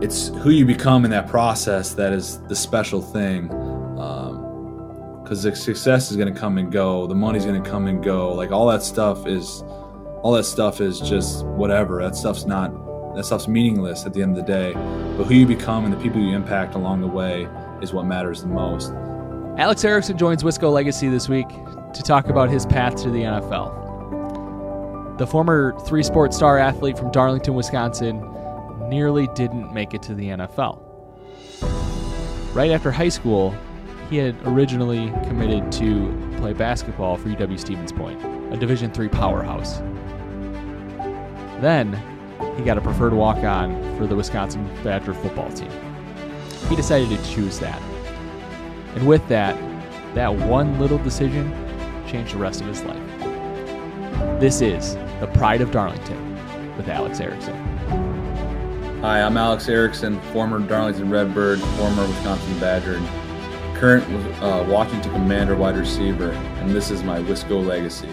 it's who you become in that process that is the special thing. Um, because the success is going to come and go, the money's going to come and go. Like all that stuff is, all that stuff is just whatever. That stuff's not, that stuff's meaningless at the end of the day. But who you become and the people you impact along the way is what matters the most. Alex Erickson joins Wisco Legacy this week to talk about his path to the NFL. The former three sport star athlete from Darlington, Wisconsin, nearly didn't make it to the NFL. Right after high school, he had originally committed to play basketball for UW Stevens Point, a Division III powerhouse. Then he got a preferred walk on for the Wisconsin Badger football team. He decided to choose that. And with that, that one little decision changed the rest of his life. This is The Pride of Darlington with Alex Erickson. Hi, I'm Alex Erickson, former Darlington Redbird, former Wisconsin Badger, and current uh, Washington Commander wide receiver, and this is my Wisco legacy.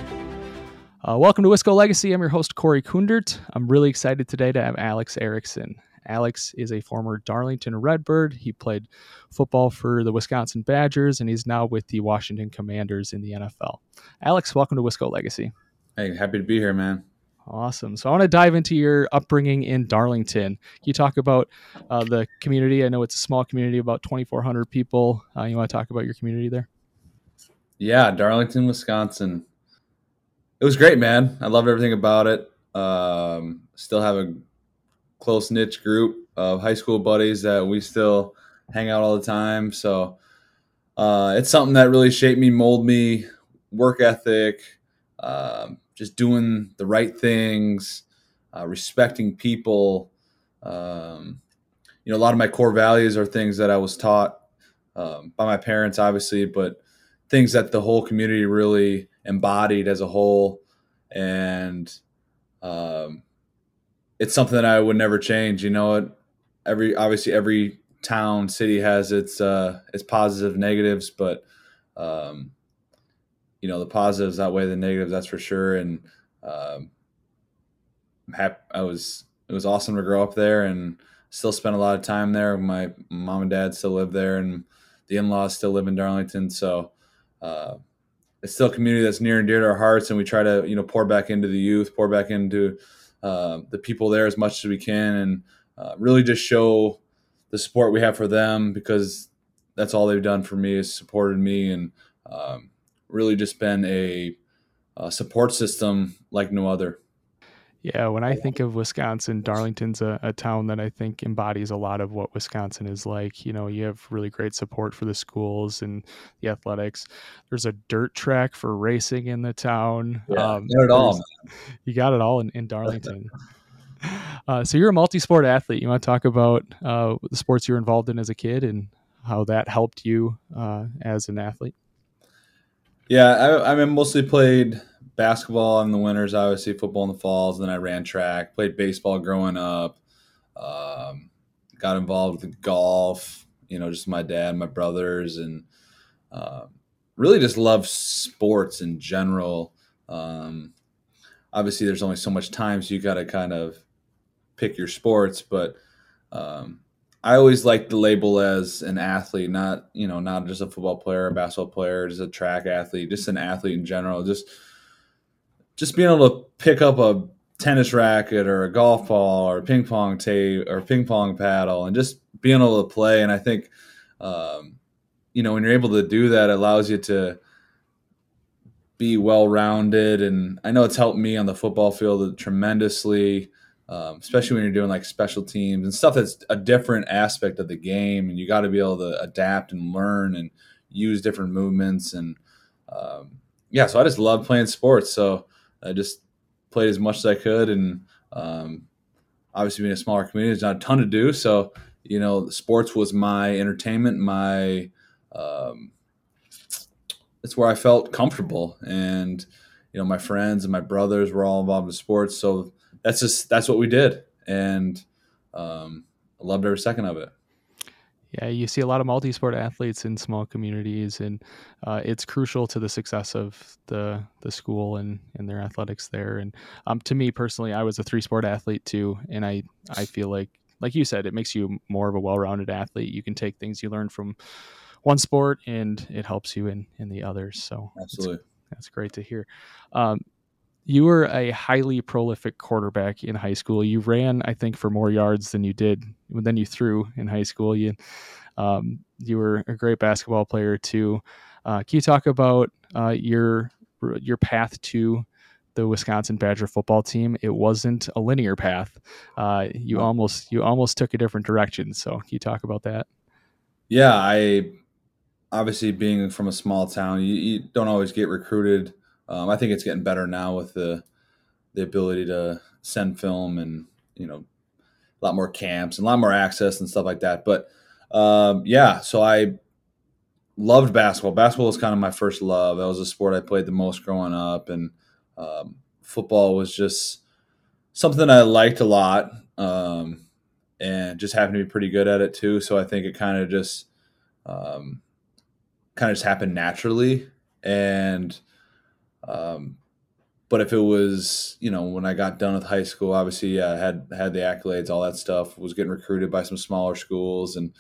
Uh, welcome to Wisco Legacy. I'm your host, Corey Kundert. I'm really excited today to have Alex Erickson. Alex is a former Darlington Redbird. He played football for the Wisconsin Badgers, and he's now with the Washington Commanders in the NFL. Alex, welcome to Wisco Legacy. Hey, happy to be here, man. Awesome. So I want to dive into your upbringing in Darlington. You talk about uh, the community? I know it's a small community, about 2,400 people. Uh, you want to talk about your community there? Yeah, Darlington, Wisconsin. It was great, man. I loved everything about it. Um, still have a close niche group of high school buddies that we still hang out all the time. So uh, it's something that really shaped me, mold me, work ethic, um, just doing the right things, uh, respecting people. Um, you know, a lot of my core values are things that I was taught um, by my parents, obviously, but things that the whole community really embodied as a whole. And um, it's something that I would never change. You know, every obviously every town city has its uh, its positive negatives, but um, you know the positives outweigh the negatives. That's for sure. And um, I'm happy. I was it was awesome to grow up there and still spend a lot of time there. My mom and dad still live there, and the in laws still live in Darlington. So. Uh, it's still a community that's near and dear to our hearts, and we try to, you know, pour back into the youth, pour back into uh, the people there as much as we can, and uh, really just show the support we have for them because that's all they've done for me is supported me and um, really just been a, a, support system like no other. Yeah, when I think of Wisconsin, Darlington's a, a, town that I think embodies a lot of what Wisconsin is like. You know, you have really great support for the schools and the athletics. There's a dirt track for racing in the town. Yeah, um, it all. You got it all in, in Darlington. uh, so you're a multi-sport athlete. You want to talk about uh, the sports you were involved in as a kid and how that helped you uh, as an athlete? Yeah, I, I mean, mostly played basketball in the winters, obviously football in the falls. Then I ran track, played baseball growing up. Um, got involved with golf. You know, just my dad, my brothers, and uh, really just love sports in general. Um, obviously, there's only so much time, so you got to kind of pick your sports. But um, I always like the label as an athlete, not you know, not just a football player, a basketball player, just a track athlete, just an athlete in general. Just just being able to pick up a tennis racket or a golf ball or ping pong tape or ping pong paddle and just being able to play. And I think, um, you know, when you're able to do that, it allows you to be well rounded. And I know it's helped me on the football field tremendously, um, especially when you're doing like special teams and stuff that's a different aspect of the game. And you got to be able to adapt and learn and use different movements. And um, yeah, so I just love playing sports. So, I just played as much as I could, and um, obviously being a smaller community, there's not a ton to do. So you know, sports was my entertainment, my um, it's where I felt comfortable, and you know, my friends and my brothers were all involved in sports, so that's just that's what we did, and um, I loved every second of it. Yeah, you see a lot of multi-sport athletes in small communities, and uh, it's crucial to the success of the the school and, and their athletics there. And um, to me personally, I was a three-sport athlete too, and I I feel like like you said, it makes you more of a well-rounded athlete. You can take things you learn from one sport and it helps you in in the others. So absolutely, that's, that's great to hear. Um, you were a highly prolific quarterback in high school. You ran, I think, for more yards than you did than you threw in high school. You um, you were a great basketball player too. Uh, can you talk about uh, your your path to the Wisconsin Badger football team? It wasn't a linear path. Uh, you almost you almost took a different direction. So can you talk about that? Yeah, I obviously being from a small town, you, you don't always get recruited um, I think it's getting better now with the the ability to send film and you know a lot more camps and a lot more access and stuff like that. But um, yeah, so I loved basketball. Basketball was kind of my first love. That was a sport I played the most growing up, and um, football was just something I liked a lot, um, and just happened to be pretty good at it too. So I think it kind of just um, kind of just happened naturally, and um, but if it was, you know, when I got done with high school, obviously, I had had the accolades, all that stuff. Was getting recruited by some smaller schools, and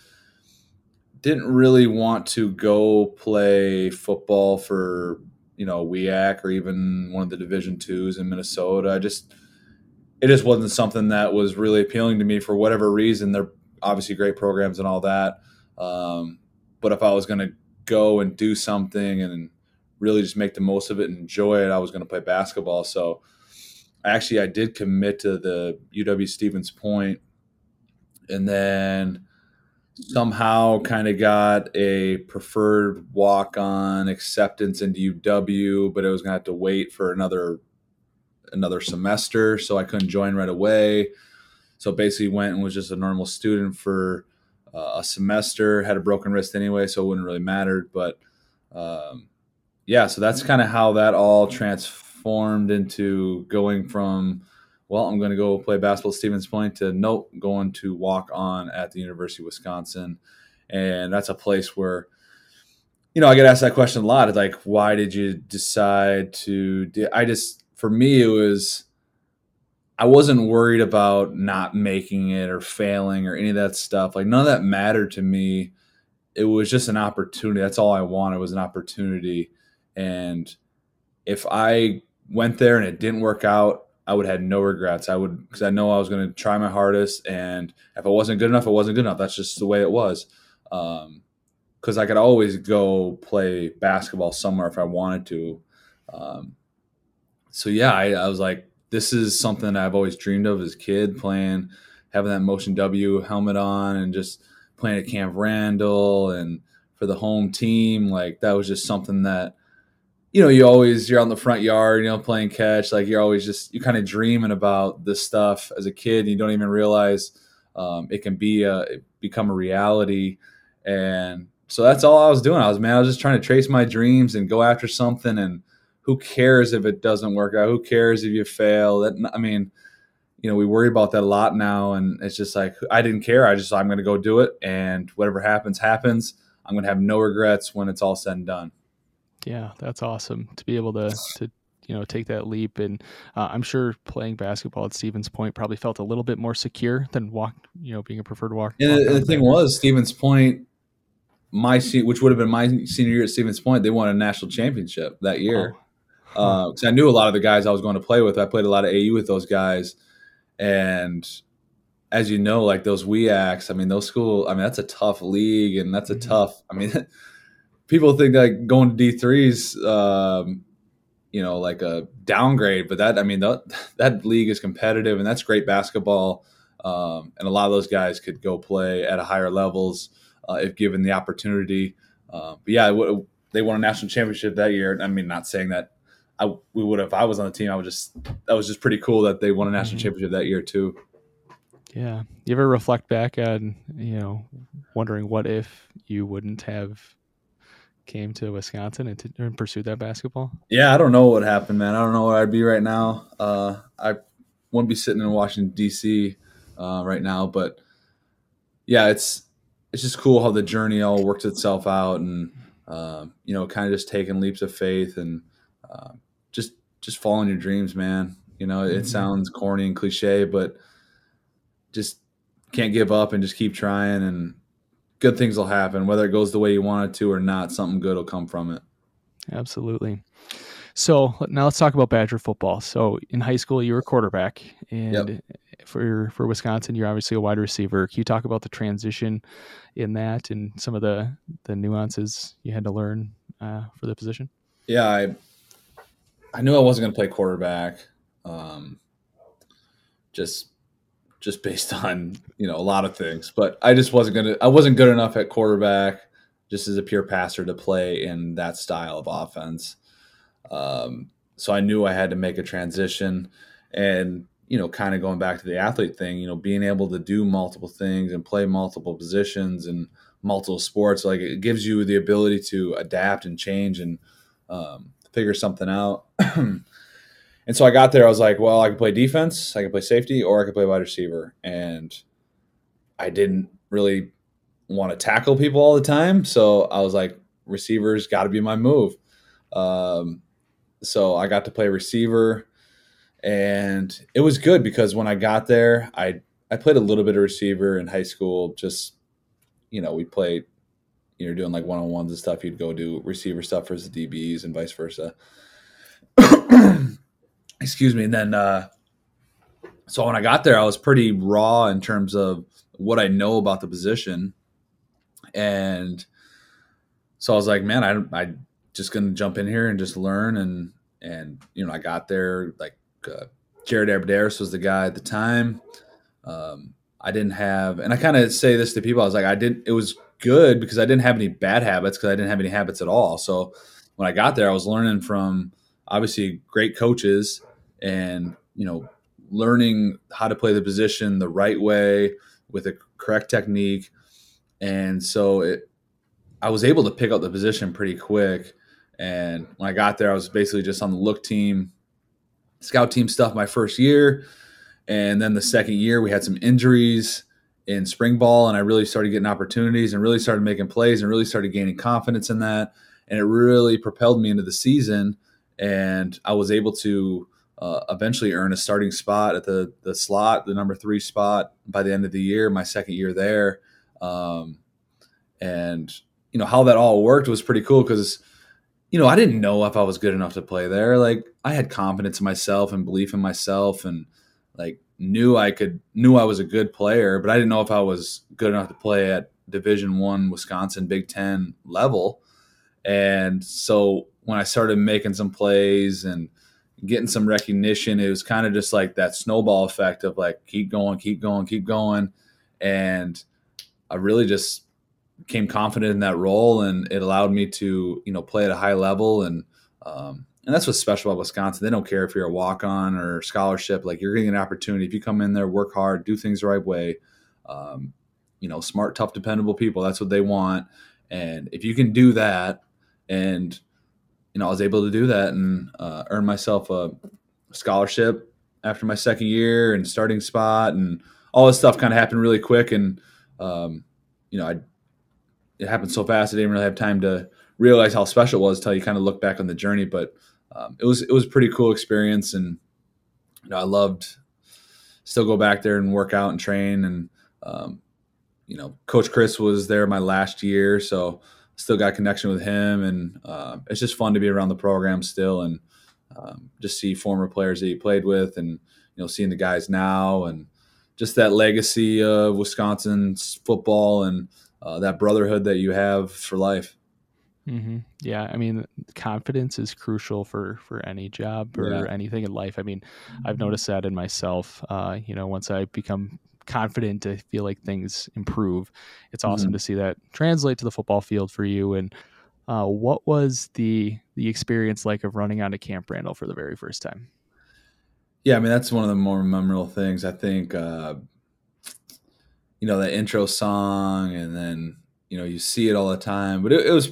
didn't really want to go play football for you know WIAC or even one of the Division twos in Minnesota. I just it just wasn't something that was really appealing to me for whatever reason. They're obviously great programs and all that, um, but if I was going to go and do something and really just make the most of it and enjoy it, I was going to play basketball. So actually, I did commit to the UW Stevens Point, and then somehow kind of got a preferred walk on acceptance into UW, but it was going to have to wait for another another semester, so I couldn't join right away. So basically, went and was just a normal student for uh, a semester. Had a broken wrist anyway, so it wouldn't really matter. But um, yeah, so that's kind of how that all transformed into going from, well, I'm going to go play basketball at Stevens Point to nope, going to walk on at the University of Wisconsin. And that's a place where, you know, I get asked that question a lot. It's like, why did you decide to? I just, for me, it was, I wasn't worried about not making it or failing or any of that stuff. Like, none of that mattered to me. It was just an opportunity. That's all I wanted was an opportunity and if I went there and it didn't work out, I would have had no regrets. I would because I know I was going to try my hardest, and if it wasn't good enough, it wasn't good enough. That's just the way it was. Because um, I could always go play basketball somewhere if I wanted to. Um, so yeah, I, I, was like, this is something I've always dreamed of as a kid, playing, having that Motion W helmet on, and just playing at Camp Randall and for the home team. Like that was just something that you know, you always you're on the front yard, you know, playing catch. Like you're always just you kind of dreaming about this stuff as a kid. And you don't even realize um, it can be a become a reality. And so that's all I was doing. I was man, I was just trying to trace my dreams and go after something. And who cares if it doesn't work out? Who cares if you fail? That I mean, you know, we worry about that a lot now. And it's just like I didn't care. I just I'm going to go do it, and whatever happens, happens. I'm going to have no regrets when it's all said and done. Yeah, that's awesome to be able to to you know take that leap. And uh, i'm sure playing basketball at stevens point probably felt a little bit more secure than walk you know being a preferred walk and walk the, the thing was stevens point my seat which would have been my senior year at stevens point they won a national championship that year. Because oh. uh, i knew a lot of the guys i was going to play with. I played a lot of au with those guys. And as you know like those WIACs i mean those school i mean that's a tough league and that's a mm-hmm. tough i mean people think like going to D threes, um, you know, like a downgrade, but that I mean that that league is competitive and that's great basketball. Um, and a lot of those guys could go play at a higher levels uh, if given the opportunity. Uh, but yeah, they won a national championship that year. I mean, not saying that I we would have. If I was on the team, I would just that was just pretty cool that they won a national mm-hmm. championship that year too. Yeah, you ever reflect back on you know wondering what if you wouldn't have came to Wisconsin and, to, and pursued that basketball? Yeah, I don't know what happened, man. I don't know where I'd be right now. Uh, I wouldn't be sitting in Washington D.C. Uh, right now, but yeah, it's it's just cool how the journey all works itself out, and uh, you know, kind of just taking leaps of faith and uh, just just following your dreams, man. You know, it mm-hmm. sounds corny and cliche, but just can't give up and just keep trying and good things will happen whether it goes the way you want it to or not something good will come from it. Absolutely. So now let's talk about badger football. So in high school you were a quarterback and yep. for for wisconsin you're obviously a wide receiver. Can you talk about the transition in that and some of the the nuances you had to learn uh, for the position? Yeah i i knew i wasn't going to play quarterback um, just just based on you know a lot of things. But I just wasn't gonna. I wasn't good enough at quarterback, just as a pure passer, to play in that style of offense. Um, so I knew I had to make a transition, and you know, kind of going back to the athlete thing. You know, being able to do multiple things and play multiple positions and multiple sports, like it gives you the ability to adapt and change and um, figure something out. And so I got there. I was like, well, I can play defense, I can play safety, or I can play wide receiver. And I didn't really want to tackle people all the time. So I was like, receivers got to be my move. Um, so I got to play receiver, and it was good because when I got there, I I played a little bit of receiver in high school. Just you know, we played. You know, doing like one on ones and stuff. You'd go do receiver stuff for the DBs and vice versa excuse me. And then, uh, so when I got there, I was pretty raw in terms of what I know about the position. And so I was like, man, I, I just going to jump in here and just learn. And, and, you know, I got there like, uh, Jared Abbrederis was the guy at the time. Um, I didn't have, and I kind of say this to people. I was like, I didn't. It was good because I didn't have any bad habits because I didn't have any habits at all. So when I got there, I was learning from obviously great coaches and you know learning how to play the position the right way with a correct technique. And so it i was able to pick up the position pretty quick. And when i got there i was basically just on the look team scout team stuff my first year. And then the second year we had some injuries in spring ball and i really started getting opportunities and really started making plays and really started gaining confidence in that. And it really propelled me into the season and i was able to uh, eventually earn a starting spot at the the slot, the number three spot by the end of the year, my second year there. Um, and you know how that all worked was pretty cool because you know I didn't know if I was good enough to play there. Like I had confidence in myself and belief in myself, and like knew I could knew I was a good player, but I didn't know if I was good enough to play at Division One Wisconsin Big Ten level. And so when I started making some plays and getting some recognition. It was kind of just like that snowball effect of like keep going, keep going, keep going, and I really just came confident in that role, and it allowed me to you know play at a high level, and um, and that's what's special about Wisconsin. They don't care if you're a walk on or scholarship; like you're getting an opportunity if you come in there, work hard, do things the right way. Um, you know, smart, tough, dependable people. That's what they want, and if you can do that and you know, I was able to do that and uh, earn myself a scholarship after my second year and starting spot and all this stuff kind of happened really quick. And, um, you know, I, it happened so fast. I didn't really have time to realize how special it was until you kind of look back on the journey. But um, it was, it was a pretty cool experience. And, you know, I loved still go back there and work out and train. And, um, you know, coach Chryst was there my last year. So, still got connection with him, and uh, it's just fun to be around the program still, and um, just see former players that he played with, and you know, seeing the guys now, and just that legacy of Wisconsin's football and uh, that brotherhood that you have for life. Mm-hmm. Yeah, I mean, confidence is crucial for for any job or yeah. anything in life. I mean, I've mm-hmm. noticed that in myself. Uh, you know, once I become confident to feel like things improve. It's awesome mm-hmm. to see that translate to the football field for you. And uh, what was the the experience like of running onto Camp Randall for the very first time? Yeah, I mean that's one of the more memorable things. I think uh, you know the intro song, and then you know you see it all the time. But it, it was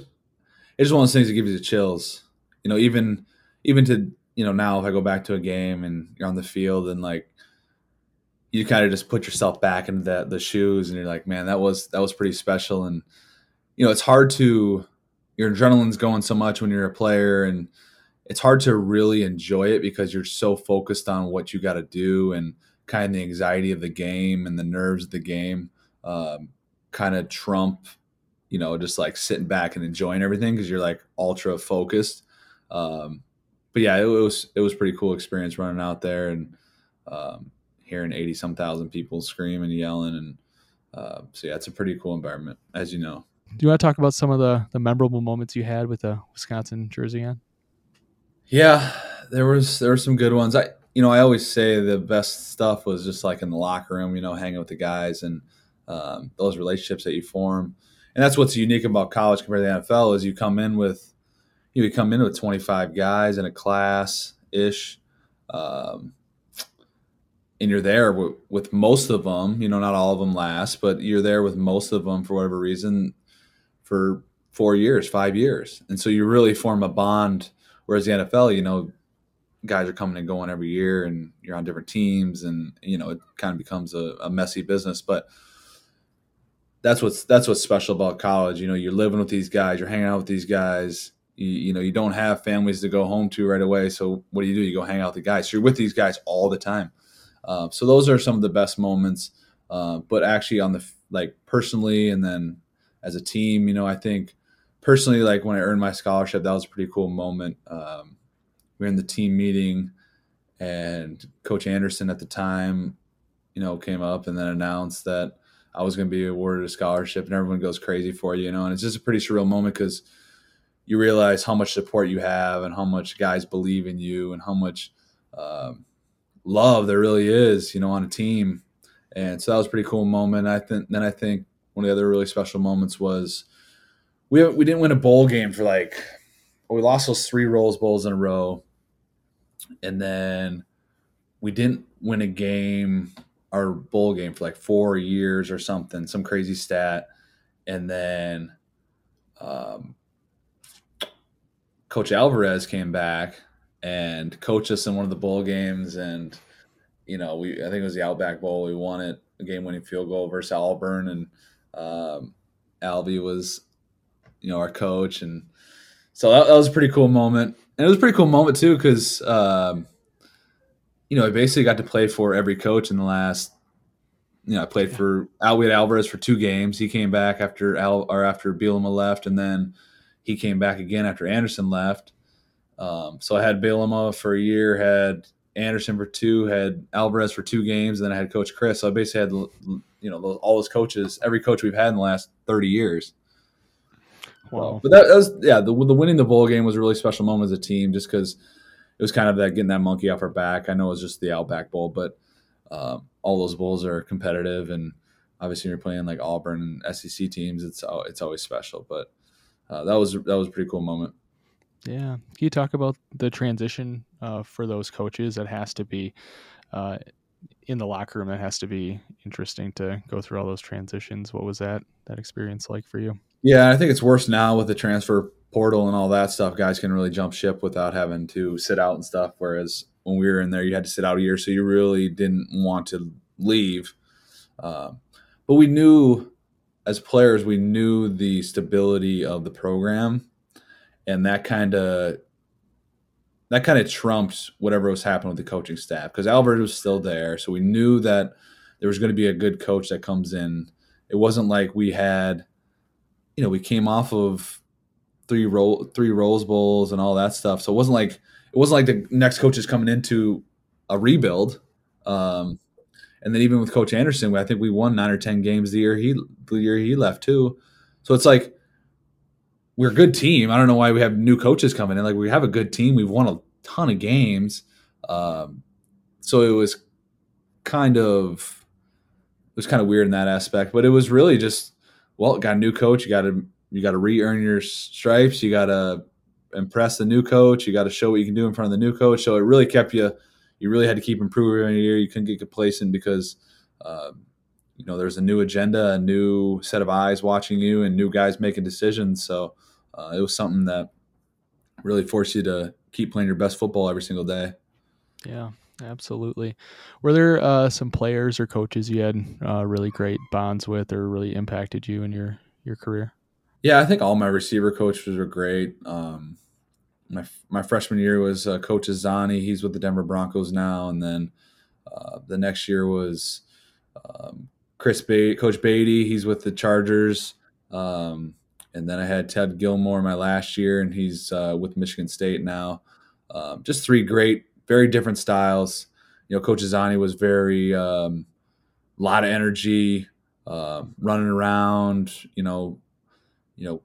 it's just one of those things that gives you the chills. You know, even even to you know now if I go back to a game and you're on the field and like you kind of just put yourself back into the, the shoes and you're like, man, that was that was pretty special. And you know, it's hard to your adrenaline's going so much when you're a player and it's hard to really enjoy it because you're so focused on what you got to do and kind of the anxiety of the game and the nerves of the game um, kind of trump, you know, just like sitting back and enjoying everything because you're like ultra focused. Um, but yeah, it was it was pretty cool experience running out there and um, hearing eighty some thousand people screaming, and yelling, and uh, so yeah, it's a pretty cool environment, as you know. Do you want to talk about some of the the memorable moments you had with the Wisconsin jersey on? Yeah, there was there were some good ones. I you know I always say the best stuff was just like in the locker room, you know, hanging with the guys and um, those relationships that you form. And that's what's unique about college compared to the NFL is you come in with you come in with 25 guys in a class ish. Um, and you're there with, with, most of them, you know, not all of them last, but you're there with most of them for whatever reason for four years, five years. And so you really form a bond. Whereas the NFL, you know, guys are coming and going every year and you're on different teams and, you know, it kind of becomes a, a messy business. But that's what's, that's what's special about college. You know, you're living with these guys, you're hanging out with these guys. You, you know, you don't have families to go home to right away. So what do you do? You go hang out with the guys. So you're with these guys all the time. Uh, so those are some of the best moments. Uh, but actually, on the like personally, and then as a team, you know, I think personally, like when I earned my scholarship, that was a pretty cool moment. Um, we were in the team meeting, and Coach Anderson at the time, you know, came up and then announced that I was going to be awarded a scholarship, and everyone goes crazy for you, you know. And it's just a pretty surreal moment because you realize how much support you have and how much guys believe in you and how much um, love there really is, you know, on a team. And so that was a pretty cool moment. I think then I think one of the other really special moments was we we didn't win a bowl game for like we lost those three Rose Bowls in a row, and then we didn't win a game our bowl game for like four years or something, some crazy stat, and then um, Coach Alvarez came back and coach us in one of the bowl games. And, you know, we, I think it was the Outback Bowl. We won it, a game winning field goal versus Auburn. And um, Alvy was, you know, our coach. And so that, that, was a pretty cool moment. And it was a pretty cool moment, too, because, um, you know, I basically got to play for every coach in the last. You know, I played for Alwyd Alvarez for two games. He came back after Al or after Bielema left, and then he came back again after Anderson left. Um, so I had Bielema for a year, had Anderson for two, had Alvarez for two games, and then I had Coach Chryst. So I basically had you know all those coaches, every coach we've had in the last thirty years. Wow. but that, that, was yeah, the, the winning the bowl game was a really special moment as a team, just because it was kind of that getting that monkey off our back. I know it was just the Outback Bowl, but um, all those bowls are competitive, and obviously when you're playing like Auburn and SEC teams, it's it's always special. But uh, that was that was a pretty cool moment. Yeah. Can you talk about the transition uh, for those coaches? That has to be uh, in the locker room. That has to be interesting to go through all those transitions. What was that that experience like for you? Yeah, I think it's worse now with the transfer portal and all that stuff. Guys can really jump ship without having to sit out and stuff. Whereas when we were in there, you had to sit out a year, so you really didn't want to leave. Um, but we knew as players, we knew the stability of the program and that kind of that kind of trumps whatever was happening with the coaching staff because Albert was still there, so we knew that there was going to be a good coach that comes in. It wasn't like we had, you know, we came off of three roll three Rose Bowls and all that stuff, so it wasn't like it wasn't like the next coach is coming into a rebuild. Um, and then even with Coach Anderson, I think we won nine or ten games the year he the year he left too. So it's like we're a good team. I don't know why we have new coaches coming in. Like we have a good team. We've won a ton of games. Um, so it was kind of it was kind of weird in that aspect, but it was really just well, got a new coach. You got to you got to re-earn your stripes. You got to impress the new coach. You got to show what you can do in front of the new coach. So it really kept you. You really had to keep improving every year. You couldn't get complacent because. Uh, you know, there's a new agenda, a new set of eyes watching you, and new guys making decisions. So uh, it was something that really forced you to keep playing your best football every single day. Yeah, absolutely. Were there uh, some players or coaches you had uh, really great bonds with, or really impacted you in your your career? Yeah, I think all my receiver coaches were great. Um, my my freshman year was uh, Coach Azzanni. He's with the Denver Broncos now, and then Uh, the next year was um, Chris ba- Coach Beatty. He's with the Chargers. Um, and then I had Ted Gilmore my last year, and he's uh, with Michigan State now. Um, just three great, very different styles. You know, Coach Azzanni was very um, a lot of energy, uh, running around. You know, you know,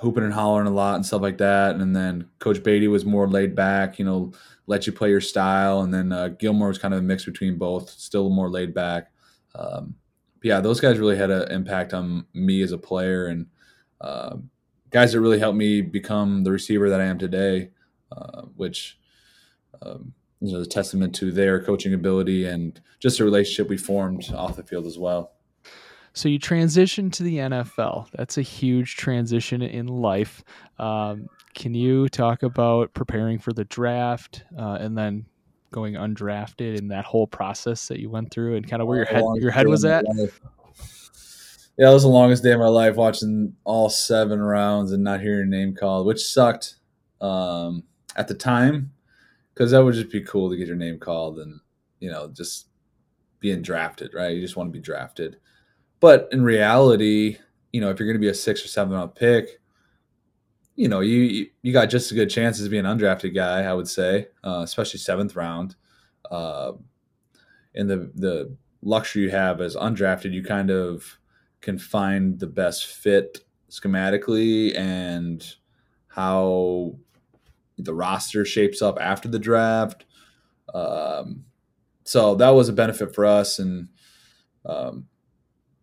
hooping and hollering a lot and stuff like that. And then Coach Beatty was more laid back. You know, let you play your style. And then uh, Gilmore was kind of a mix between both, still more laid back. Um, yeah, those guys really had an impact on me as a player and uh, guys that really helped me become the receiver that I am today, uh, which um, is a testament to their coaching ability and just the relationship we formed off the field as well. So you transitioned to the NFL. That's a huge transition in life. Um, can you talk about preparing for the draft uh, and then going undrafted and that whole process that you went through and kind of where your head your head was at? Yeah, it was the longest day of my life watching all seven rounds and not hearing your name called, which sucked um, at the time because that would just be cool to get your name called and you know just being drafted, right? You just want to be drafted. But in reality, you know, if you're going to be a six or seven round pick, you know, you you got just as good chances to be an undrafted guy, I would say, uh, especially seventh round. Uh, and the the luxury you have as undrafted, you kind of can find the best fit schematically and how the roster shapes up after the draft. Um, so that was a benefit for us, and um,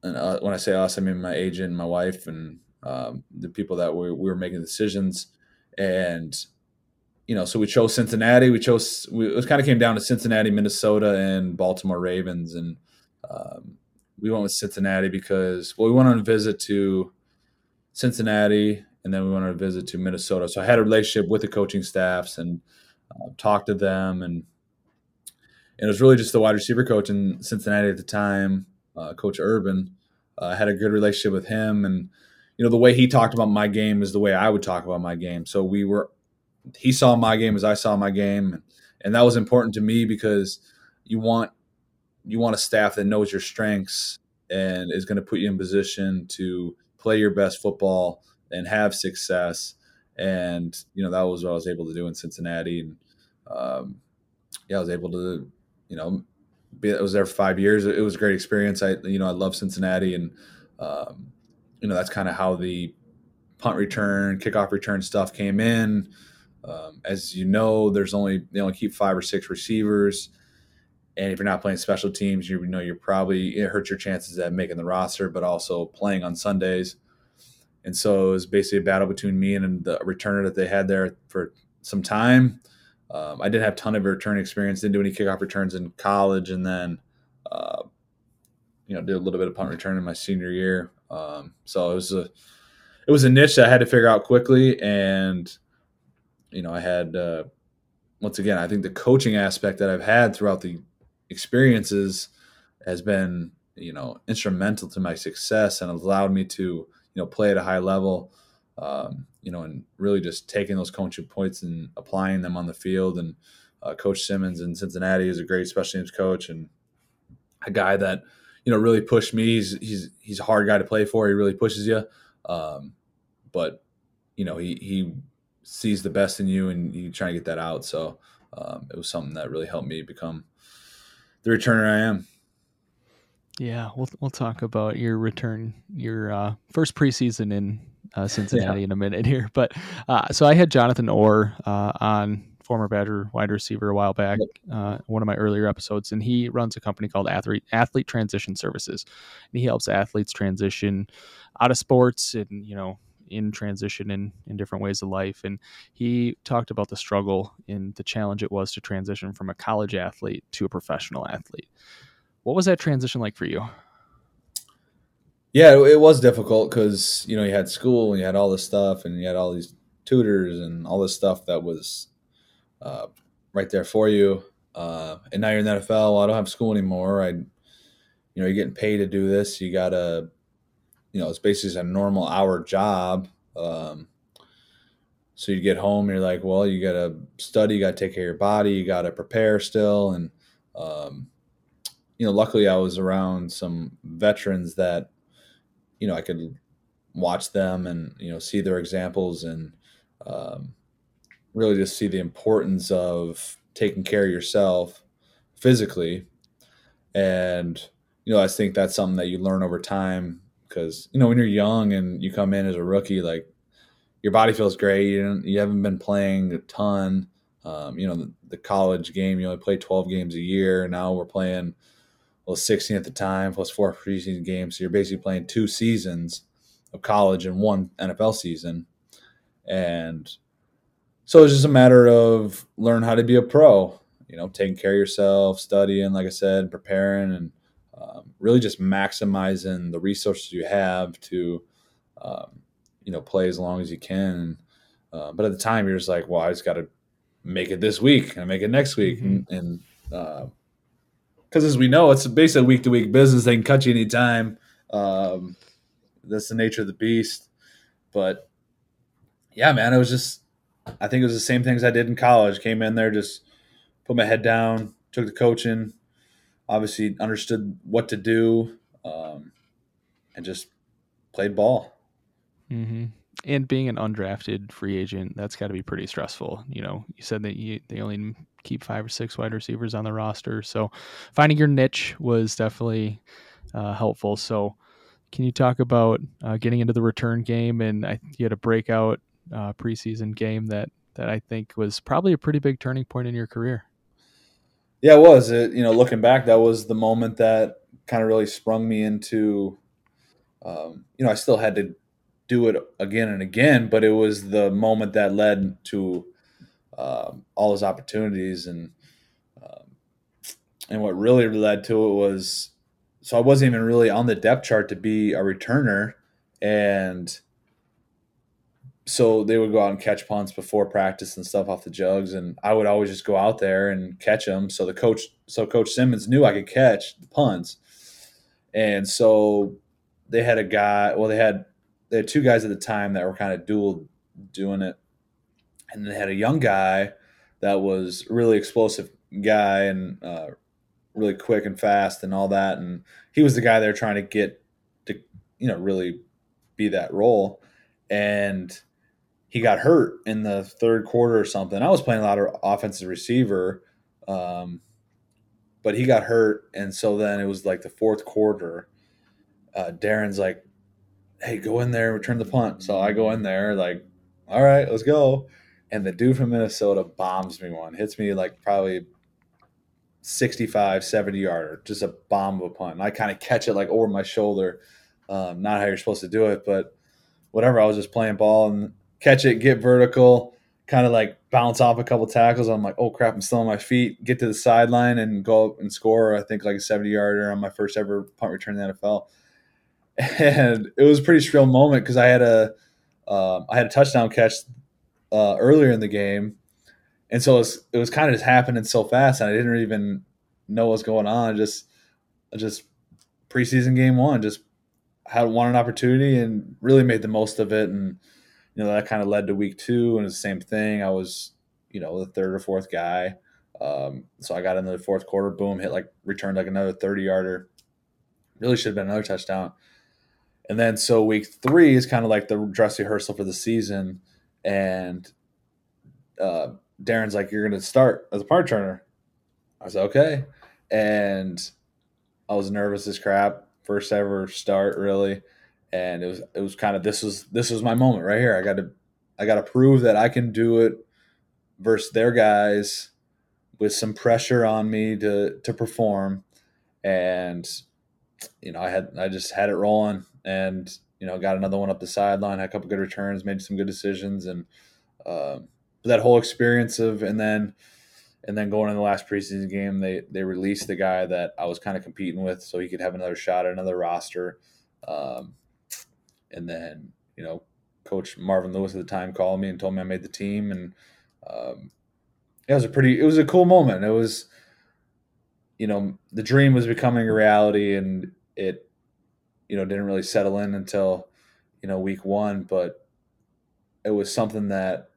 and uh, when I say us, I mean my agent, my wife, and um, the people that we, we were making decisions. And, you know, so we chose Cincinnati. We chose, we, it kind of came down to Cincinnati, Minnesota, and Baltimore Ravens. And um, we went with Cincinnati because, well, we went on a visit to Cincinnati and then we went on a visit to Minnesota. So I had a relationship with the coaching staffs and uh, talked to them. And, and it was really just the wide receiver coach in Cincinnati at the time, uh, Coach Urban. Uh, had a good relationship with him and you know the way he talked about my game is the way I would talk about my game. So we were he saw my game as I saw my game. And that was important to me because you want you want a staff that knows your strengths and is going to put you in position to play your best football and have success. And you know that was what I was able to do in Cincinnati. And um, yeah I was able to you know be, I was there for five years. It was a great experience. I you know I love Cincinnati and um, you know that's kind of how the punt return, kickoff return stuff came in. Um, as you know, there's only they only keep five or six receivers, and if you're not playing special teams, you know you're probably it hurts your chances at making the roster, but also playing on Sundays. And so it was basically a battle between me and the returner that they had there for some time. Um, I didn't have a ton of return experience, didn't do any kickoff returns in college, and then uh, you know did a little bit of punt return in my senior year. Um, so it was a it was a niche that I had to figure out quickly, and you know I had uh, once again I think the coaching aspect that I've had throughout the experiences has been you know instrumental to my success and allowed me to you know play at a high level. Um, you know, and really just taking those coaching points and applying them on the field. And uh, Coach Simmons in Cincinnati is a great special teams coach and a guy that you know, really pushed me. He's he's he's a hard guy to play for. He really pushes you, um, but you know, he he sees the best in you, and you try to get that out. So um, it was something that really helped me become the returner I am. Yeah, we'll we'll talk about your return, your uh, first preseason in uh, Cincinnati yeah. in a minute here. But uh, so I had Jonathan Orr uh, on former Badger wide receiver a while back, uh, one of my earlier episodes, and he runs a company called Athlete Athlete Transition Services, and he helps athletes transition out of sports and you know in transition in in different ways of life. And he talked about the struggle and the challenge it was to transition from a college athlete to a professional athlete. What was that transition like for you? Yeah, it was difficult because you know you had school and you had all this stuff and you had all these tutors and all this stuff that was uh, right there for you. Uh, and now you're in the NFL. Well, I don't have school anymore. I, you know, you're getting paid to do this. You gotta, you know, it's basically a normal hour job. Um, so you get home, you're like, well, you gotta study, you gotta take care of your body, you gotta prepare still, and um, you know, luckily I was around some veterans that, you know, I could watch them and you know see their examples and um, really just see the importance of taking care of yourself physically. And you know i think that's something that you learn over time because you know when you're young and you come in as a rookie like your body feels great. You, you haven't been playing a ton. Um, you know the, the, college game you only play 12 games a year. Now we're playing well 16 at the time plus four preseason games. So you're basically playing two seasons of college and one nfl season. And so it's just a matter of learn how to be a pro you know taking care of yourself studying like i said preparing and um, really just maximizing the resources you have to um, you know play as long as you can. Uh, but at the time you're just like well i just got to make it this week and make it next week mm-hmm. and because uh, as we know it's basically week to week business they can cut you anytime. Um, that's the nature of the beast. But yeah man it was just i think it was the same things i did in college came in there just put my head down took the coaching obviously understood what to do um, and just played ball mm-hmm and being an undrafted free agent, that's got to be pretty stressful. You know, you said that you, they only keep five or six wide receivers on the roster, so finding your niche was definitely uh, helpful. So, can you talk about uh, getting into the return game? And I, you had a breakout uh, preseason game that that I think was probably a pretty big turning point in your career. Yeah, it was. It, you know, looking back, that was the moment that kind of really sprung me into. Um, you know, I still had to do it again and again, but it was the moment that led to um, all those opportunities and um, and what really led to it was so I wasn't even really on the depth chart to be a returner and so they would go out and catch punts before practice and stuff off the jugs and I would always just go out there and catch them so the coach so coach Simmons knew I could catch the punts. And so they had a guy well they had they had two guys at the time that were kind of dual doing it, and they had a young guy that was really explosive guy and uh, really quick and fast and all that, and he was the guy they were trying to get to you know really be that role, and he got hurt in the third quarter or something. I was playing a lot of offensive receiver. Um, but he got hurt, and so then it was like the fourth quarter. Uh, Darrin's like, hey, go in there, return the punt. So I go in there, like, all right, let's go. And the dude from Minnesota bombs me one, hits me like probably 65, 70 yarder, just a bomb of a punt. And I kind of catch it like over my shoulder. Um, not how you're supposed to do it, but whatever. I was just playing ball and catch it, get vertical, kind of like bounce off a couple tackles. I'm like, oh crap, I'm still on my feet. Get to the sideline and go up and score. I think like a 70 yarder on my first ever punt return in the NFL and it was a pretty shrill moment because I had a um, I had a touchdown catch uh, earlier in the game, and so it was, it was kind of just happening so fast, and I didn't even know what was going on. Just just preseason game one, just had won an opportunity and really made the most of it, and you know that kind of led to week two, and the same thing. I was you know the third or fourth guy. Um, so I got into the fourth quarter, boom, hit like returned like another 30 yarder. Really should have been another touchdown. And then so week three is kind of like the dress rehearsal for the season. And uh, Darrin's like, You're going to start as a part turner. I was Okay. And I was nervous as crap. First ever start, really. And it was it was kind of this was this was my moment right here. I got to I got to prove that I can do it versus their guys with some pressure on me to to perform. And you know, I had I just had it rolling and you know got another one up the sideline, had a couple good returns, made some good decisions, and uh, that whole experience of and then and then going in the last preseason game, they they released the guy that I was kind of competing with, so he could have another shot at another roster. Um, and then you know, Coach Marvin Lewis at the time called me and told me I made the team, and um, it was a pretty, it was a cool moment. It was, you know, the dream was becoming a reality, and it you know, didn't really settle in until, you know, week one. But it was something that,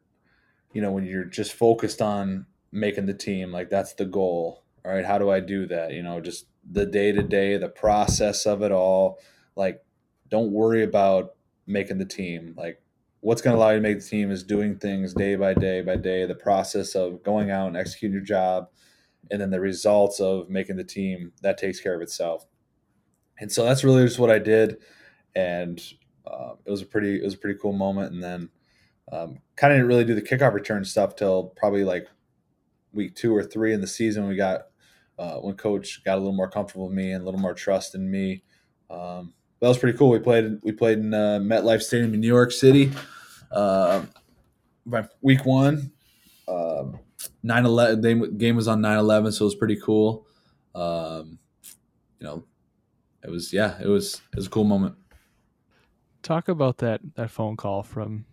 you know, when you're just focused on making the team, like that's the goal. all right, how do I do that? You know, just the day to day, the process of it all. Like, don't worry about making the team. Like, what's going to allow you to make the team is doing things day by day by day, the process of going out and executing your job, and then the results of making the team that takes care of itself. And so that's really just what I did, and uh, it was a pretty it was a pretty cool moment. And then um, kind of didn't really do the kickoff return stuff till probably like week two or three in the season. We got uh, when coach got a little more comfortable with me and a little more trust in me. Um, that was pretty cool. We played we played in uh, MetLife Stadium in New York City. Uh, week one, um, 9-11 game was on 9-11 so it was pretty cool um, you know it was yeah it was it was a cool moment talk about that that phone call from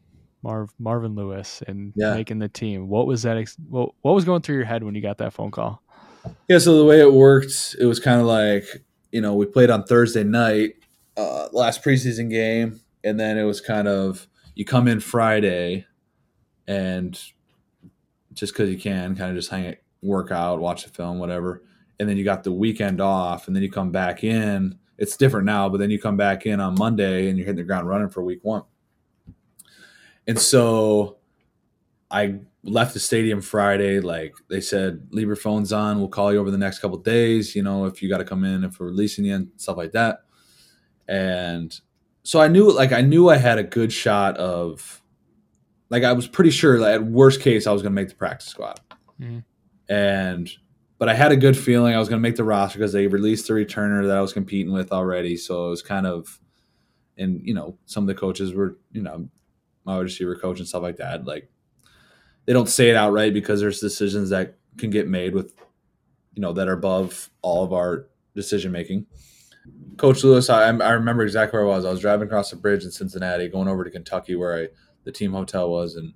Marv Marvin Lewis and Yeah. making the team what was that ex- what, what was going through your head when you got that phone call Yeah, so the way it worked, it was kind of like, you know, we played on Thursday night, uh, last preseason game, and then it was kind of you come in Friday and just because you can, kind of just hang it, work out, watch the film, whatever. And then you got the weekend off, and then you come back in. It's different now, but then you come back in on Monday and you're hitting the ground running for week one. And so I left the stadium Friday. Like they said, leave your phones on. We'll call you over the next couple days. You know, if you got to come in, if we're releasing you and stuff like that. And so I knew, like, I knew I had a good shot of, like, I was pretty sure that at worst case I was going to make the practice squad. Mhm. And, but I had a good feeling I was going to make the roster because they released the returner that I was competing with already. So it was kind of, and you know, some of the coaches were, you know, my receiver coach and stuff like that. Like they don't say it outright because there's decisions that can get made with, you know, that are above all of our decision making. Coach Lewis, I, I remember exactly where I was. I was driving across the bridge in Cincinnati, going over to Kentucky, where I, the team hotel was, and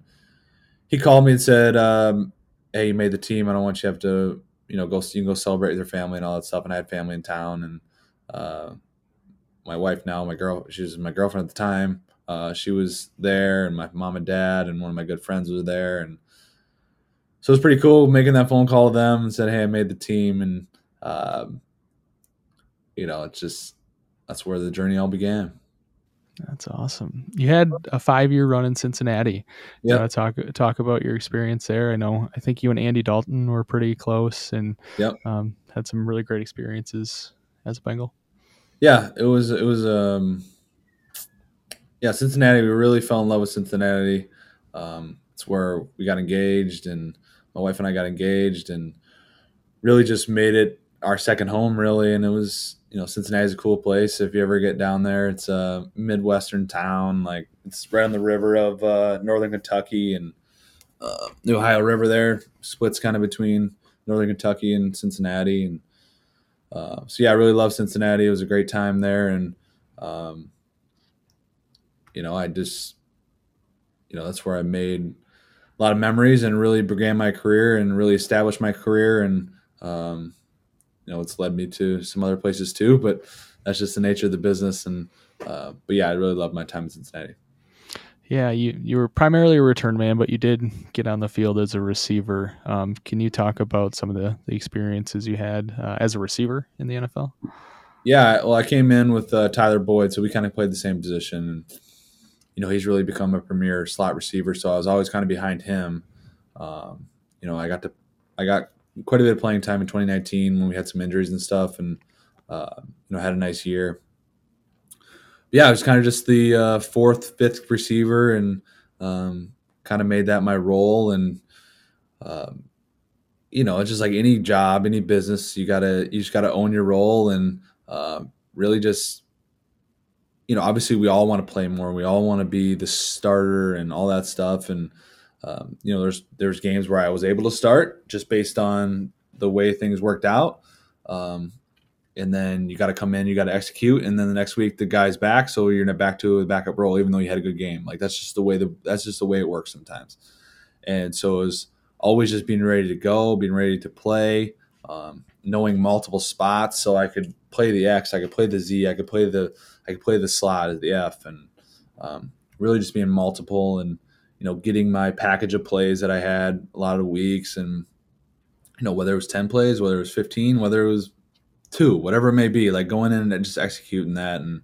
he called me and said, um, "Hey, you made the team. I don't want you to have to, you know, go. You can go celebrate with your family and all that stuff." And I had family in town, and uh, my wife now, my girl, she was my girlfriend at the time. Uh, she was there, and my mom and dad, and one of my good friends was there, and so it was pretty cool making that phone call to them and said, "Hey, I made the team," and um, you know, it's just that's where the journey all began. that's awesome you had a five year run in Cincinnati yeah talk talk about your experience there I know I think you and Andy Dalton were pretty close and Yep. um, had some really great experiences as a Bengal Yeah, it was it was um yeah, Cincinnati, we really fell in love with Cincinnati. Um it's where we got engaged and my wife and I got engaged and really just made it our second home really and it was you know Cincinnati's a cool place. If you ever get down there it's a midwestern town like it's right on the river of uh, northern Kentucky and uh, the Ohio River there. Splits kind of between northern Kentucky and Cincinnati and uh, so yeah I really love Cincinnati. It was a great time there and um, you know I just you know that's where I made a lot of memories and really began my career and really established my career and um, you know it's led me to some other places too but that's just the nature of the business and uh, but yeah i really love my time in cincinnati Yeah, you you were primarily a return man, but you did get on the field as a receiver. Um, can you talk about some of the, the experiences you had uh, as a receiver in the NFL? yeah well i came in with uh, tyler boyd so we kind of played the same position and you know he's really become a premier slot receiver so i was always kind of behind him um, you know i got to i got quite a bit of playing time in 2019 when we had some injuries and stuff and uh, you know had a nice year yeah, I was kind of just the uh, fourth, fifth receiver, and um, kind of made that my role. And um, you know, it's just like any job, any business, you gotta you just gotta own your role and uh, really just you know, obviously we all want to play more. We all want to be the starter and all that stuff. And um, you know, there's there's games where I was able to start just based on the way things worked out. Um, and then you got to come in, you got to execute, and then the next week the guy's back, so you're back to a backup role, even though you had a good game. Like that's just the way the that's just the way it works sometimes. And so it was always just being ready to go, being ready to play, um, knowing multiple spots, so I could play the X, I could play the Z, I could play the I could play the slot at the F, and um, really just being multiple and you know getting my package of plays that I had a lot of weeks and you know, whether it was 10 plays, whether it was 15, whether it was two, whatever it may be, like going in and just executing that. And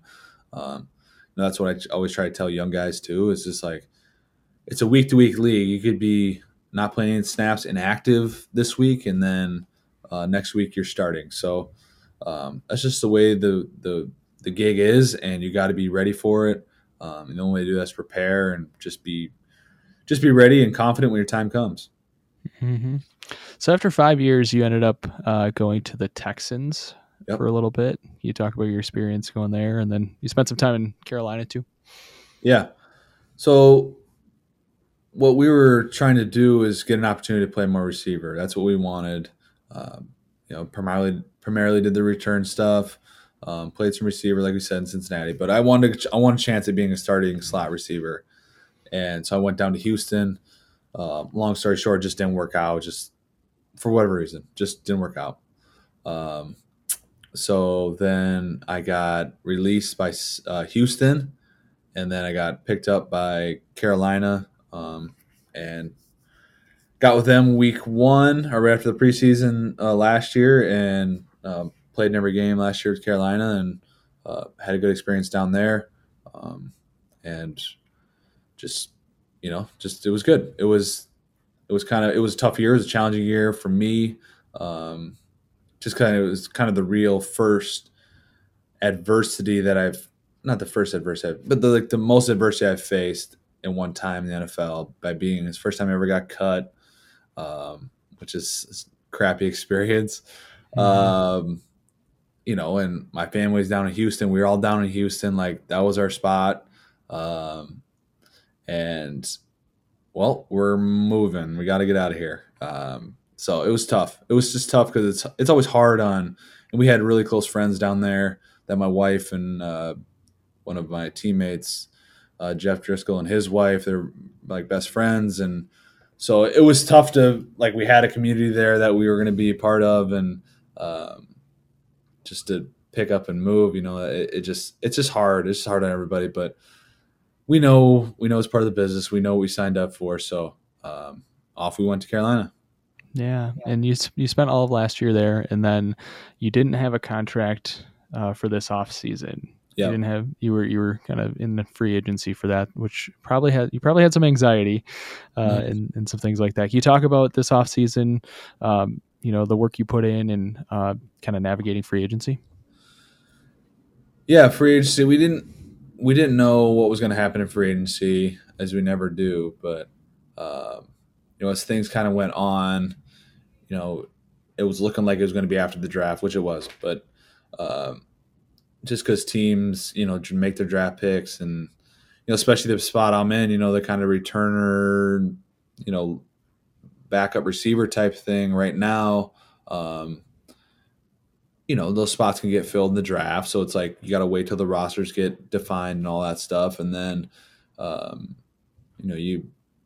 um, you know, that's what I always try to tell young guys too. Is just like it's a week to week league. You could be not playing snaps inactive this week, and then uh, next week you're starting. So um, that's just the way the the the gig is, and you got to be ready for it. Um, and the only way to do that is prepare and just be just be ready and confident when your time comes. Mm-hmm. So after five years, you ended up uh, going to the Texans yep. for a little bit. You talk about your experience going there, and then you spent some time in Carolina too. Yeah. So what we were trying to do is get an opportunity to play more receiver. That's what we wanted. Um, you know, primarily primarily did the return stuff. Um, played some receiver, like we said in Cincinnati, but I wanted I wanted a chance at being a starting slot receiver, and so I went down to Houston. Uh, long story short, just didn't work out. Just for whatever reason, just didn't work out. Um, so then I got released by uh, Houston, and then I got picked up by Carolina, um, and got with them week one or right after the preseason uh, last year, and um, played in every game last year with Carolina, and uh, had a good experience down there, um, and just you know, just it was good. It was it was kind of it was a tough year. It was a challenging year for me. Um, just kind of it was kind of the real first adversity that I've not the first adversity, but the like the most adversity I've faced in one time in the NFL by being his first time I ever got cut, um, which is a crappy experience. Mm-hmm. Um, you know, and my family's down in Houston. We were all down in Houston. Like that was our spot. Um, and well, we're moving. We got to get out of here. Um, so it was tough. It was just tough because it's it's always hard on. And we had really close friends down there that my wife and uh, one of my teammates, uh, Jeff Driskel and his wife, they're like best friends, and so it was tough to like we had a community there that we were going to be a part of, and um, just to pick up and move. You know, it, it just it's just hard. It's just hard on everybody, but we know we know it's part of the business. We know what we signed up for, so um, off we went to Carolina. Yeah, and you you spent all of last year there, and then you didn't have a contract uh, for this off season. Yep. You didn't have you were you were kind of in the free agency for that, which probably had you probably had some anxiety uh, mm-hmm. and, and some things like that. Can you talk about this off season? Um, you know the work you put in and uh, kind of navigating free agency. Yeah, free agency. We didn't we didn't know what was going to happen in free agency, as we never do. But um, you know, as things kind of went on, you know, it was looking like it was going to be after the draft, which it was. But um, just because teams, you know, make their draft picks and you know, especially the spot I'm in, you know, the kind of returner, you know, backup receiver type thing right now. Um, you know, those spots can get filled in the draft. So it's like you got to wait till the rosters get defined and all that stuff. And then, um, you know, you,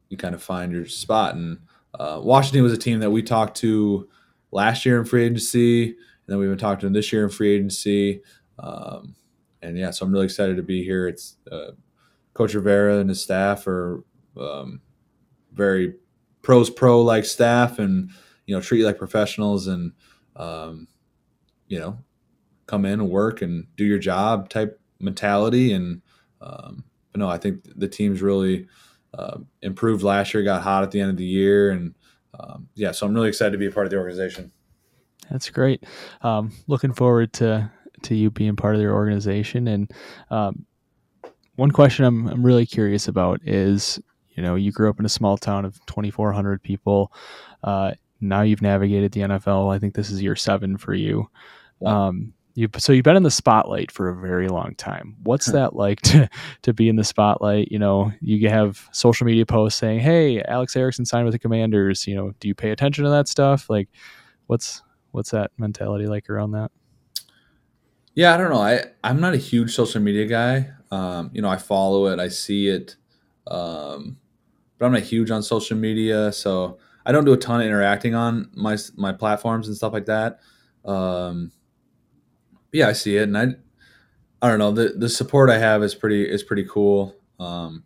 you kind of find your spot. And uh, Washington was a team that we talked to last year in free agency. And then we've been talking to them this year in free agency. Um, and yeah, so I'm really excited to be here. It's uh, Coach Rivera and his staff are um, very pros pro like staff and, you know, treat you like professionals. And, um, you know, come in and work and do your job type mentality. And um, no, I think the team's really uh, improved last year. Got hot at the end of the year, and um, yeah, so I'm really excited to be a part of the organization. That's great. Um, looking forward to to you being part of their organization. And um, one question I'm I'm really curious about is, you know, you grew up in a small town of 2,400 people. Uh, now you've navigated the NFL. I think this is year seven for you. Um, you so you've been in the spotlight for a very long time. What's that like to to be in the spotlight? You know, you have social media posts saying, "Hey, Alex Erickson signed with the Commanders." You know, do you pay attention to that stuff? Like, what's what's that mentality like around that? Yeah, I don't know. I I'm not a huge social media guy. Um, you know, I follow it, I see it, um, but I'm not huge on social media, so I don't do a ton of interacting on my my platforms and stuff like that. Um, yeah, I see it, and I, I don't know the the support I have is pretty is pretty cool. Um,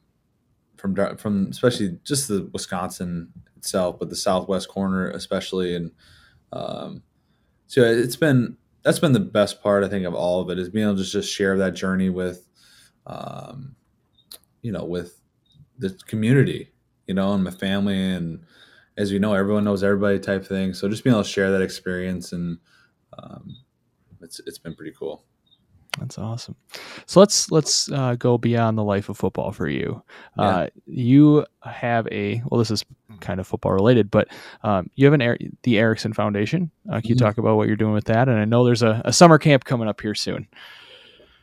from from especially just the Wisconsin itself, but the Southwest corner especially, and Um, so it's been that's been the best part I think of all of it is being able to just share that journey with, um, you know, with the community, you know, and my family and as you know, everyone knows everybody type thing. So just being able to share that experience and um, it's it's been pretty cool. That's awesome. So let's let's uh, go beyond the life of football for you. Yeah. Uh, you have a well, this is kind of football related, but um, you have an Er- the Erickson Foundation. Uh, can you Mhm. talk about what you're doing with that? And I know there's a, a summer camp coming up here soon.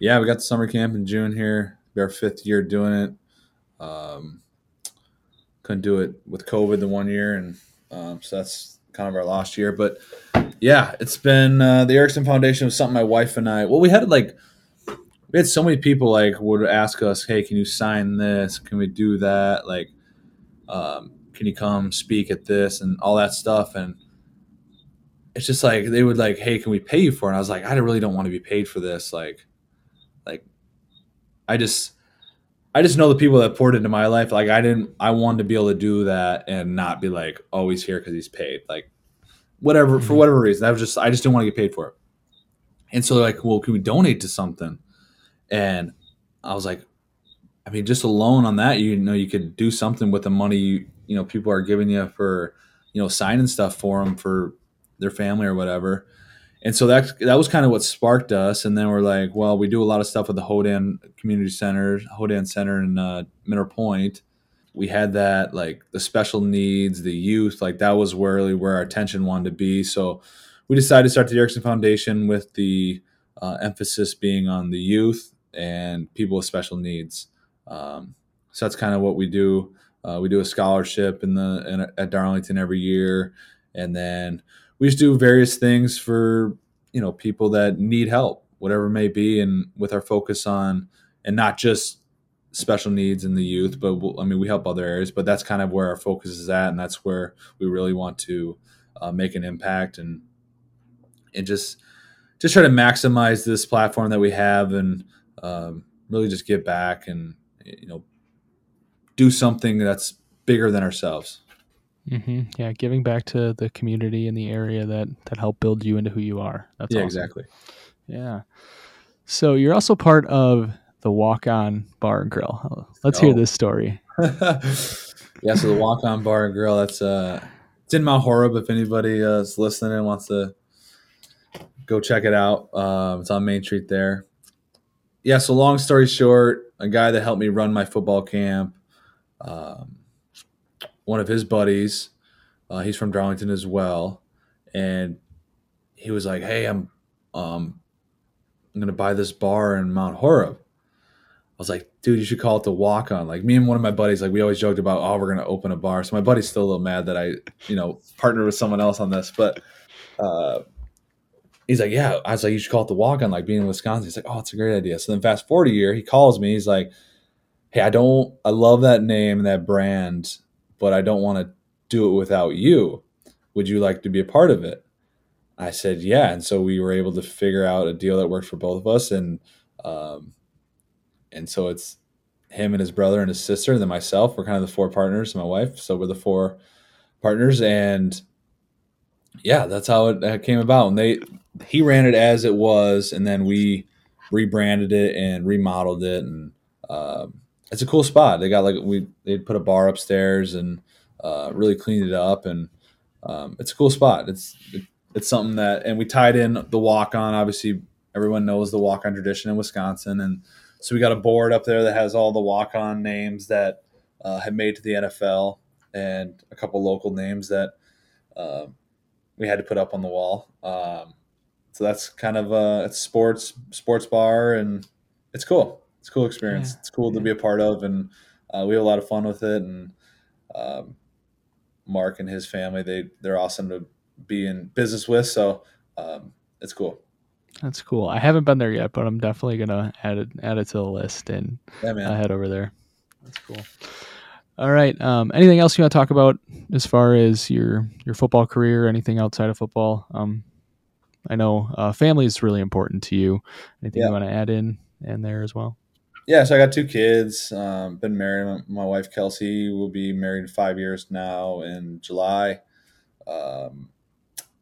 Yeah, we got the summer camp in June here. Be our fifth year doing it. Um, couldn't do it with COVID the one year, and um, so that's kind of our last year. But yeah, it's been uh, the Erickson Foundation was something my wife and I. Well, we had like we had so many people like would ask us, "Hey, can you sign this? Can we do that? Like, um, can you come speak at this and all that stuff?" And it's just like they would like, "Hey, can we pay you for it?" And I was like, "I really don't want to be paid for this. Like, like I just." I just know the people that poured into my life. Like I didn't, I wanted to be able to do that and not be like, oh, he's here because he's paid. Like whatever for Mhm. whatever reason. I was just, I just didn't want to get paid for it. And so they're like, well, can we donate to something? And I was like, I mean, just alone on that, you know, you could do something with the money you, you know, people are giving you for, you know, signing stuff for them for their family or whatever. And so that that was kind of what sparked us. And then we're like, well, we do a lot of stuff with the Hodan Community Center, Hodan Center in uh, Mineral Point. We had that like the special needs, the youth, like that was really where our attention wanted to be. So we decided to start the Erickson Foundation with the uh, emphasis being on the youth and people with special needs. Um, so that's kind of what we do. Uh, we do a scholarship in the in, at Darlington every year, and then we just do various things for you know people that need help, whatever it may be, and with our focus on and not just special needs in the youth, but we'll, I mean we help other areas, but that's kind of where our focus is at, and that's where we really want to uh, make an impact and and just just try to maximize this platform that we have and um, really just give back and you know do something that's bigger than ourselves. Hmm Yeah, giving back to the community in the area that that helped build you into who you are. That's yeah, awesome. exactly. Yeah. So you're also part of the Walk On Bar and Grill. Let's hear Oh. this story. yeah, so the Walk On Bar and Grill, that's uh, it's in Mount Horeb. If anybody uh, is listening and wants to go check it out, um, it's on Main Street there. Yeah, so long story short, a guy that helped me run my football camp, um, one of his buddies, uh, he's from Darlington as well, and he was like, "Hey, I'm, um, I'm gonna buy this bar in Mount Horeb." I was like, dude, you should call it the walk on. Like me and one of my buddies, like we always joked about, oh, we're gonna open a bar. So my buddy's still a little mad that I, you know, partnered with someone else on this. But uh he's like, Yeah, I was like, you should call it the walk on, like being in Wisconsin. He's like, Oh, it's a great idea. So then fast forward a year, he calls me, he's like, Hey, I don't I love that name and that brand, but I don't want to do it without you. Would you like to be a part of it? I said, Yeah. And so we were able to figure out a deal that worked for both of us and um and so it's him and his brother and his sister, and then myself. We're kind of the four partners, my wife. So we're the four partners, and yeah, that's how it came about. And they he ran it as it was, and then we rebranded it and remodeled it, and um, it's a cool spot. They got like we they put a bar upstairs and uh, really cleaned it up, and um, it's a cool spot. It's it, it's something that, and we tied in the walk on. Obviously, everyone knows the walk on tradition in Wisconsin, and so we got a board up there that has all the walk on names that uh, have made to the NFL and a couple local names that um, we had to put up on the wall. Um, so that's kind of a it's sports sports bar, and it's cool. It's a cool experience. Yeah, It's cool to be a part of, and uh, we have a lot of fun with it. And um, Mark and his family they they're awesome to be in business with. So um, it's cool. That's cool. I haven't been there yet, but I'm definitely gonna add it add it to the list and Yeah, man. head over there. That's cool. All right. Um, anything else you want to talk about as far as your your football career? Anything outside of football? Um, I know uh, family is really important to you. Anything Yeah. you want to add in in there as well? Yeah, so I got two kids. Um, been married. My, wife Kelsey will be married five years now in July, um,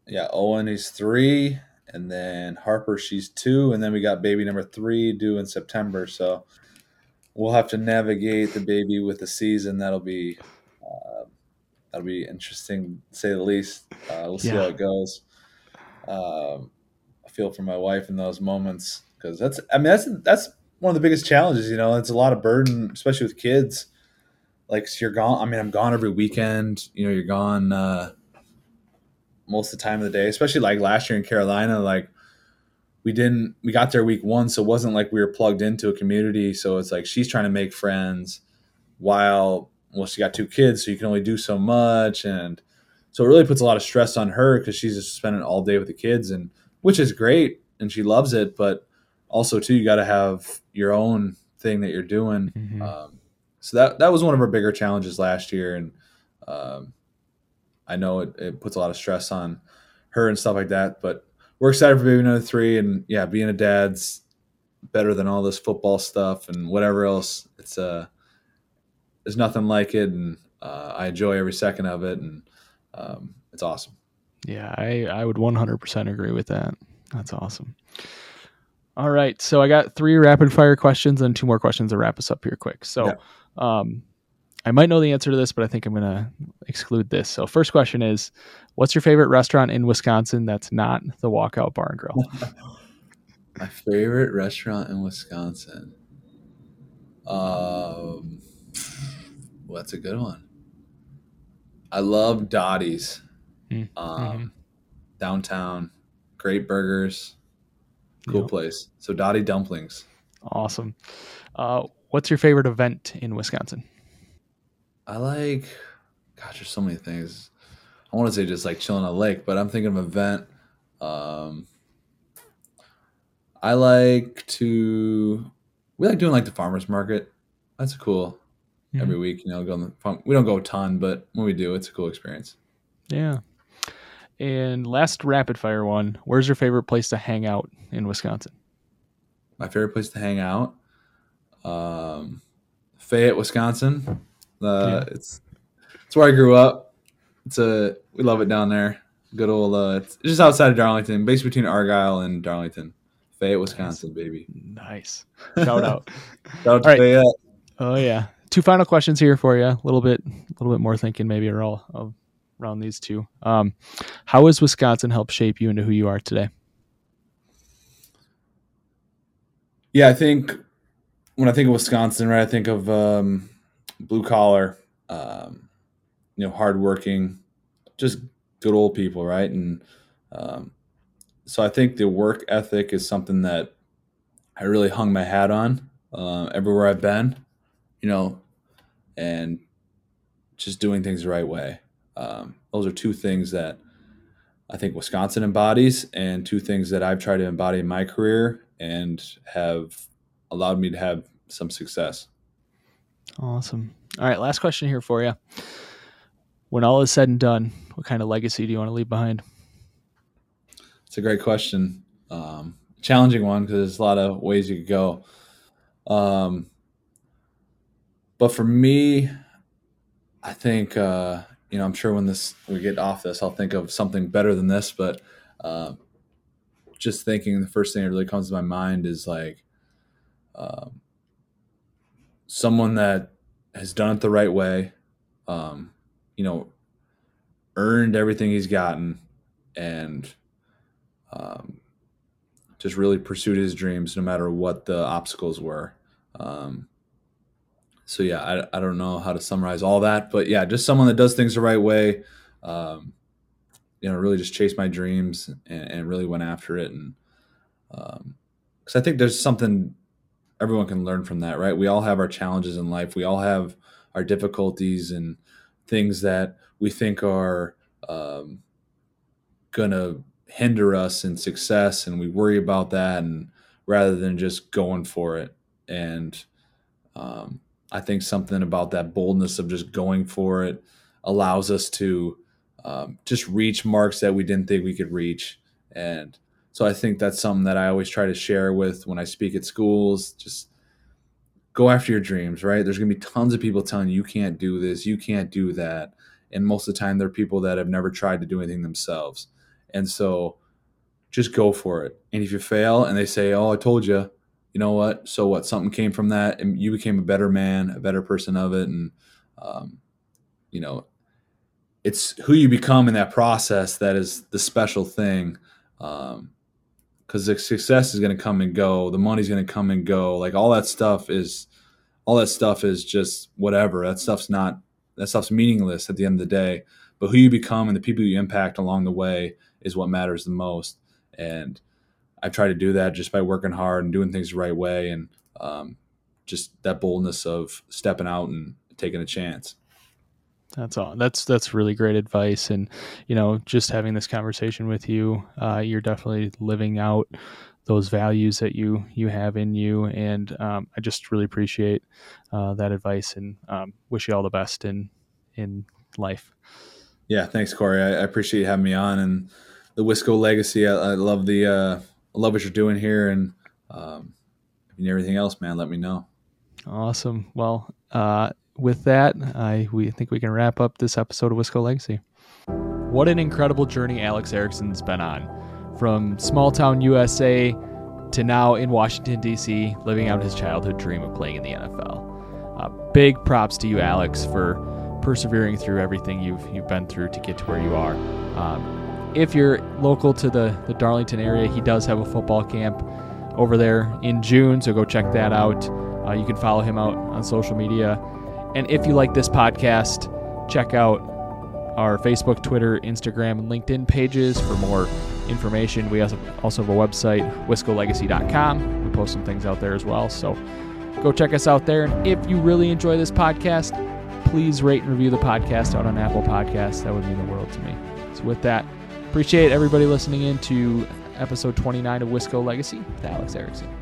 yeah, Owen he's three, and then Harper she's two, and then we got baby number three due in September. So we'll have to navigate the baby with the season. That'll be uh, that'll be interesting to say the least. Uh, we'll see yeah. how it goes. Um, I feel for my wife in those moments because that's I mean that's that's one of the biggest challenges. You know, it's a lot of burden, especially with kids. Like so you're gone. I mean, I'm gone every weekend. You know, you're gone. Uh, most of the time of the day, especially like last year in Carolina, like we didn't we got there week one, so it wasn't like we were plugged into a community. So it's like she's trying to make friends while well, she got two kids, so you can only do so much. And so it really puts a lot of stress on her because she's just spending all day with the kids and which is great and she loves it, but also too you got to have your own thing that you're doing. Mm-hmm. Um, so that that was one of our bigger challenges last year, and um, I know it, it puts a lot of stress on her and stuff like that. But we're excited for baby number three, and yeah, being a dad's better than all this football stuff and whatever else. It's uh, there's nothing like it, and uh, I enjoy every second of it, and um, it's awesome. Yeah, I I would 100% agree with that. That's awesome. All right, so I got three rapid fire questions and two more questions to wrap us up here quick. So, yeah. um, I might know the answer to this, but I think I'm going to exclude this. So, first question is What's your favorite restaurant in Wisconsin that's not the Walk On Bar and Grill? My favorite restaurant in Wisconsin. Um, well, that's a good one. I love Dotty's. Mm-hmm. Um, downtown, great burgers, cool place. So Dotty Dumplings. Awesome. Uh, what's your favorite event in Wisconsin? I like, gosh, there's so many things. I want to say just like chilling on a lake, but I'm thinking of an event. Um, I like to, we like doing like the farmers market. That's cool. Mm-hmm. Every week, you know, go on the farm. We don't go a ton, but when we do, it's a cool experience. Yeah. And last rapid fire one, where's your favorite place to hang out in Wisconsin? My favorite place to hang out, um, Fayette, Wisconsin. Uh, yeah. It's it's where I grew up. It's a we love it down there. Good old. Uh, it's just outside of Darlington, based between Argyle and Darlington. Fayette, Wisconsin, nice. baby. Nice. Shout out. Shout out to right. Fayette. Oh yeah. Two final questions here for you. A little bit, a little bit more thinking maybe around around these two. Um, how has Wisconsin helped shape you into who you are today? Yeah, I think when I think of Wisconsin, right, I think of um, blue collar, um, you know, hardworking, just good old people, right? And um, so I think the work ethic is something that I really hung my hat on uh, everywhere I've been, you know, and just doing things the right way. Um, those are two things that I think Wisconsin embodies, and two things that I've tried to embody in my career and have allowed me to have some success. Awesome. All right, last question here for you. When all is said and done, what kind of legacy do you want to leave behind? It's a great question. Um, challenging one because there's a lot of ways you could go. Um, but for me, I think uh, you know I'm sure when this we get off this, I'll think of something better than this. But uh, just thinking, the first thing that really comes to my mind is like um, someone that has done it the right way, um, you know, earned everything he's gotten, and um, just really pursued his dreams no matter what the obstacles were. Um, so yeah, I, I don't know how to summarize all that, but yeah, just someone that does things the right way. Um, you know, really just chased my dreams and, and really went after it, and because um, I think there's something everyone can learn from that, right? We all have our challenges in life. We all have our difficulties and things that we think are um, gonna hinder us in success, and we worry about that, and rather than just going for it. And um, I think something about that boldness of just going for it allows us to um, just reach marks that we didn't think we could reach, and so I think that's something that I always try to share with when I speak at schools. Just go after your dreams, right? There's going to be tons of people telling you you can't do this, you can't do that. And most of the time, they're people that have never tried to do anything themselves. And so just go for it. And if you fail and they say, "Oh, I told you," you know what? So what? Something came from that, and you became a better man, a better person of it, and um, you know, it's who you become in that process that is the special thing. Um, because the success is going to come and go, the money's going to come and go, like all that stuff is, all that stuff is just whatever. That stuff's not, that stuff's meaningless at the end of the day. But who you become and the people you impact along the way is what matters the most. And I try to do that just by working hard and doing things the right way, and um, just that boldness of stepping out and taking a chance. That's all. That's that's really great advice, and you know, just having this conversation with you, uh, you're definitely living out those values that you you have in you, and um, I just really appreciate uh, that advice, and um, wish you all the best in in life. Yeah, thanks, Corey. I, I appreciate you having me on, and the Wisco legacy. I, I love the uh, I love what you're doing here, and um, if you need everything else, man, let me know. Awesome. Well, uh, with that, I we think we can wrap up this episode of Wisco Legacy. What an incredible journey Alex Erickson's been on, from small town USA to now in Washington D.C., living out his childhood dream of playing in the NFL. Uh, big props to you, Alex, for persevering through everything you've you've been through to get to where you are. Um, if you're local to the the Darlington area, he does have a football camp over there in June, so go check that out. Uh, you can follow him out on social media and if you like this podcast, check out our Facebook, Twitter, Instagram, and LinkedIn pages for more information. We also have a website, wiscolegacy.com. We post some things out there as well. So go check us out there. And if you really enjoy this podcast, please rate and review the podcast out on Apple Podcasts. That would mean the world to me. So with that, appreciate everybody listening in to episode 29 of Wisco Legacy with Alex Erickson.